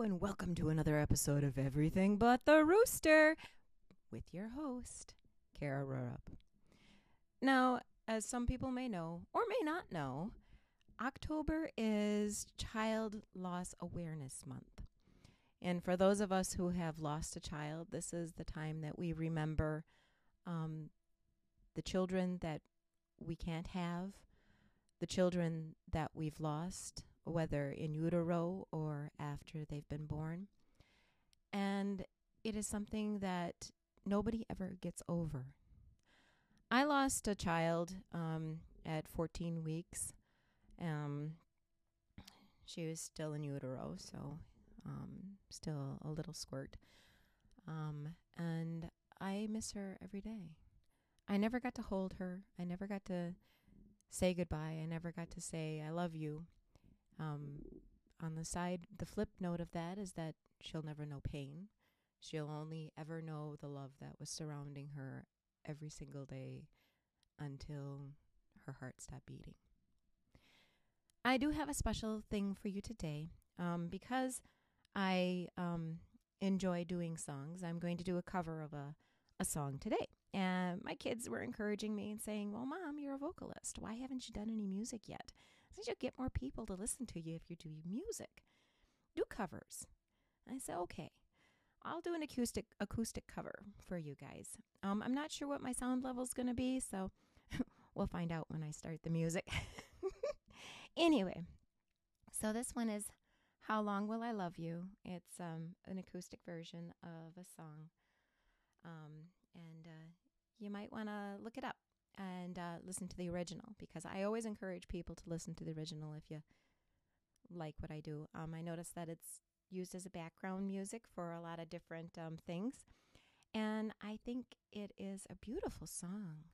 and welcome to another episode of Everything But the Rooster with your host, Kara Rurup. Now, as some people may know or may not know, October is Child Loss Awareness Month. And for those of us who have lost a child, this is the time that we remember um, the children that we can't have, the children that we've lost, whether in utero or after they've been born. And it is something that nobody ever gets over. I lost a child um, at 14 weeks. Um, she was still in utero, so um, still a little squirt. Um, and I miss her every day. I never got to hold her. I never got to say goodbye. I never got to say, I love you. Um, on the side, the flip note of that is that she'll never know pain. She'll only ever know the love that was surrounding her every single day until her heart stopped beating. I do have a special thing for you today. Um, because I um, enjoy doing songs, I'm going to do a cover of a, a song today. And my kids were encouraging me and saying, Well, mom, you're a vocalist. Why haven't you done any music yet? So you'll get more people to listen to you if you do music. Do covers. I said, Okay. I'll do an acoustic acoustic cover for you guys. Um, I'm not sure what my sound level's going to be, so we'll find out when I start the music. anyway, so this one is "How Long Will I Love You." It's um, an acoustic version of a song, um, and uh, you might want to look it up and uh, listen to the original because I always encourage people to listen to the original if you like what I do. Um, I notice that it's used as a background music for a lot of different um, things, and I think it is a beautiful song.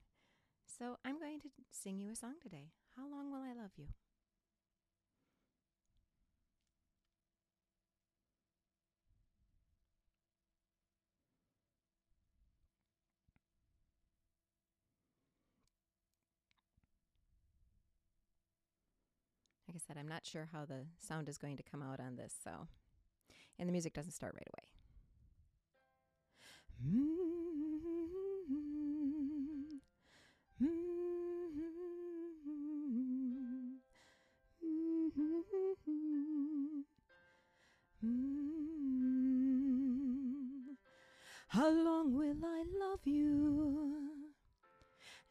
So I'm going to sing you a song today. How long will I love you? Like I said, I'm not sure how the sound is going to come out on this, so. And the music doesn't start right away. How long will I love you?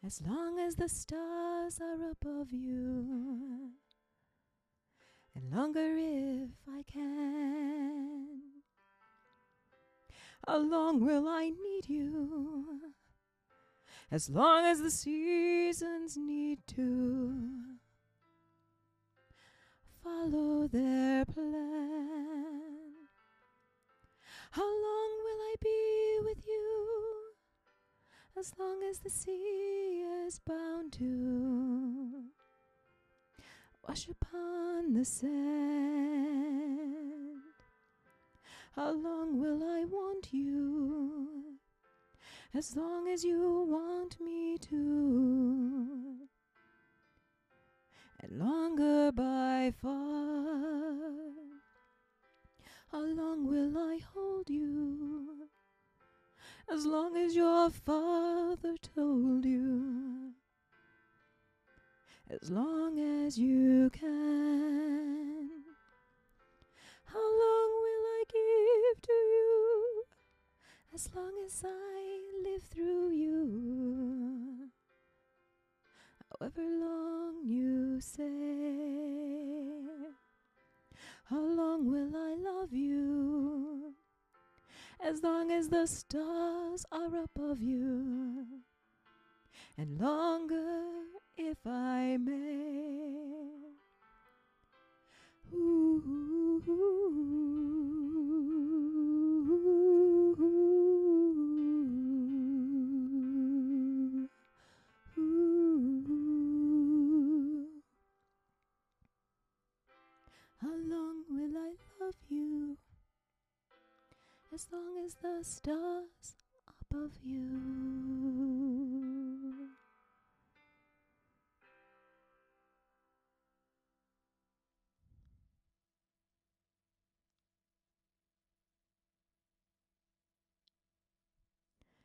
As long as the stars are above you and longer if I can. How long will I need you? As long as the seasons need to follow their plan. How long will I be with you? As long as the sea is bound to wash upon the sand. How long will I want you? As long as you want me to. And longer by far. How long will I hold you? As long as your father told you as long as you As long as I live through you. However long you say. How long will I love you? As long as the stars are above you. And longer if I may. Ooh, the stars above you.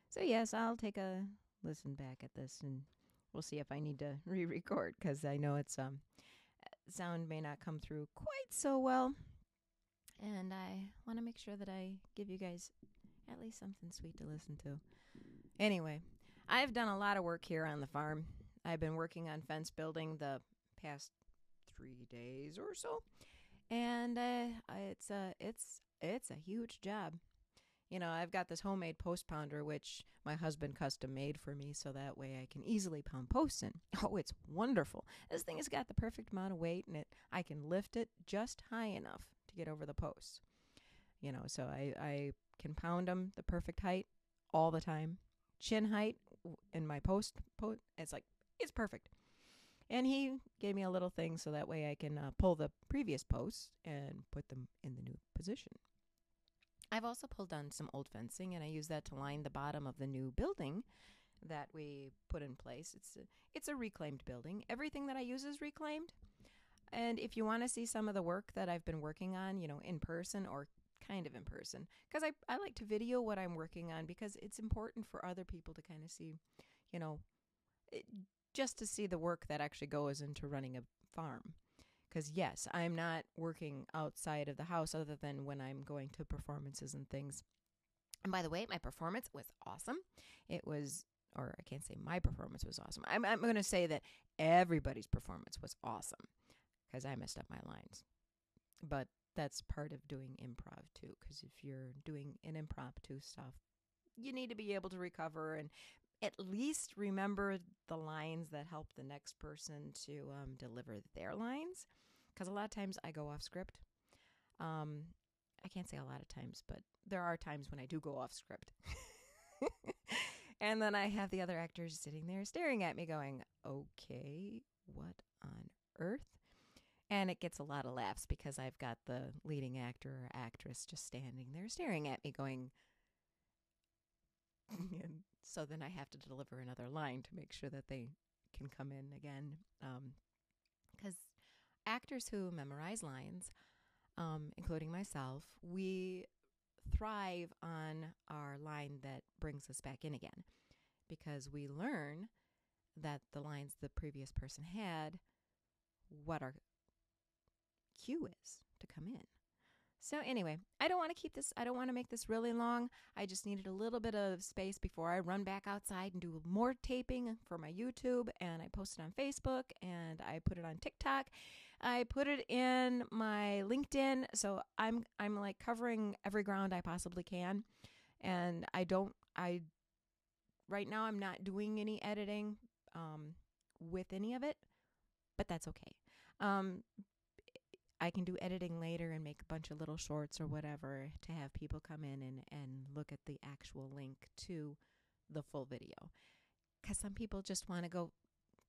So, yes, I'll take a listen back at this and we'll see if I need to re record because I know it's um, sound may not come through quite so well. And I want to make sure that I give you guys at least something sweet to listen to. Anyway, I've done a lot of work here on the farm. I've been working on fence building the past three days or so, and uh, it's a it's it's a huge job. You know, I've got this homemade post pounder which my husband custom made for me, so that way I can easily pound posts in. Oh, it's wonderful! This thing has got the perfect amount of weight, and it I can lift it just high enough to get over the posts. You know, so I I can pound them the perfect height all the time. Chin height in my post, post it's like it's perfect. And he gave me a little thing so that way I can uh, pull the previous posts and put them in the new position. I've also pulled down some old fencing and I use that to line the bottom of the new building that we put in place. It's a, it's a reclaimed building. Everything that I use is reclaimed. And if you want to see some of the work that I've been working on, you know, in person or kind of in person because I, I like to video what I'm working on because it's important for other people to kind of see, you know, it, just to see the work that actually goes into running a farm. Because, yes, I'm not working outside of the house other than when I'm going to performances and things. And by the way, my performance was awesome. It was, or I can't say my performance was awesome. I'm, I'm going to say that everybody's performance was awesome because I messed up my lines. But that's part of doing improv too because if you're doing an impromptu stuff you need to be able to recover and at least remember the lines that help the next person to um, deliver their lines. Because a lot of times i go off script. Um, i can't say a lot of times but there are times when i do go off script. And then i have the other actors sitting there staring at me going okay what on earth and it gets a lot of laughs because I've got the leading actor or actress just standing there staring at me going, and so then I have to deliver another line to make sure that they can come in again. Because um, actors who memorize lines, um, including myself, we thrive on our line that brings us back in again because we learn that the lines the previous person had, what our cue is to come in. So, anyway, I don't want to keep this, I don't want to make this really long. I just needed a little bit of space before I run back outside and do more taping for my YouTube. And I post it on Facebook and I put it on TikTok. I put it in my LinkedIn. So, I'm, I'm like covering every ground I possibly can. And I don't, I, right now, I'm not doing any editing um, with any of it, but that's okay. Um, I can do editing later and make a bunch of little shorts or whatever to have people come in and, and look at the actual link to the full video. Because some people just want to go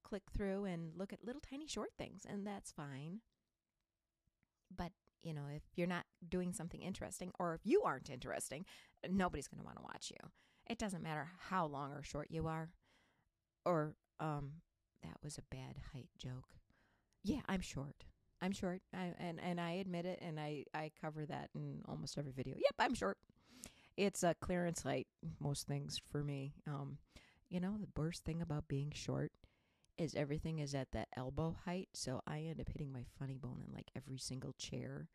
click through and look at little tiny short things, and that's fine. But, you know, if you're not doing something interesting or if you aren't interesting, nobody's going to want to watch you. It doesn't matter how long or short you are. Or, um, that was a bad height joke. Yeah, I'm short. I'm short, I, and and I admit it, and I I cover that in almost every video. Yep, I'm short. It's a clearance height, most things for me. Um, you know, the worst thing about being short is everything is at that elbow height, so I end up hitting my funny bone in like every single chair,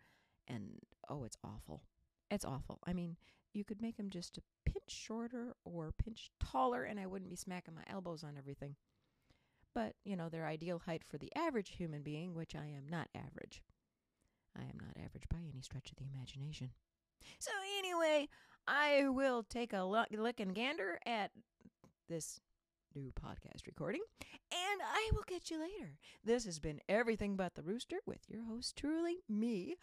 and oh, it's awful. It's awful. I mean, you could make them just a pinch shorter or pinch taller, and I wouldn't be smacking my elbows on everything but, you know, their ideal height for the average human being, which I am not average. I am not average by any stretch of the imagination. So, anyway, I will take a look, and gander at this new podcast recording, and I will catch you later. This has been Everything But the Rooster with your host, truly, me,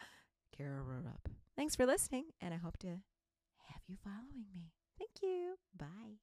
Kara Rupp. Thanks for listening, and I hope to have you following me. Thank you. Bye.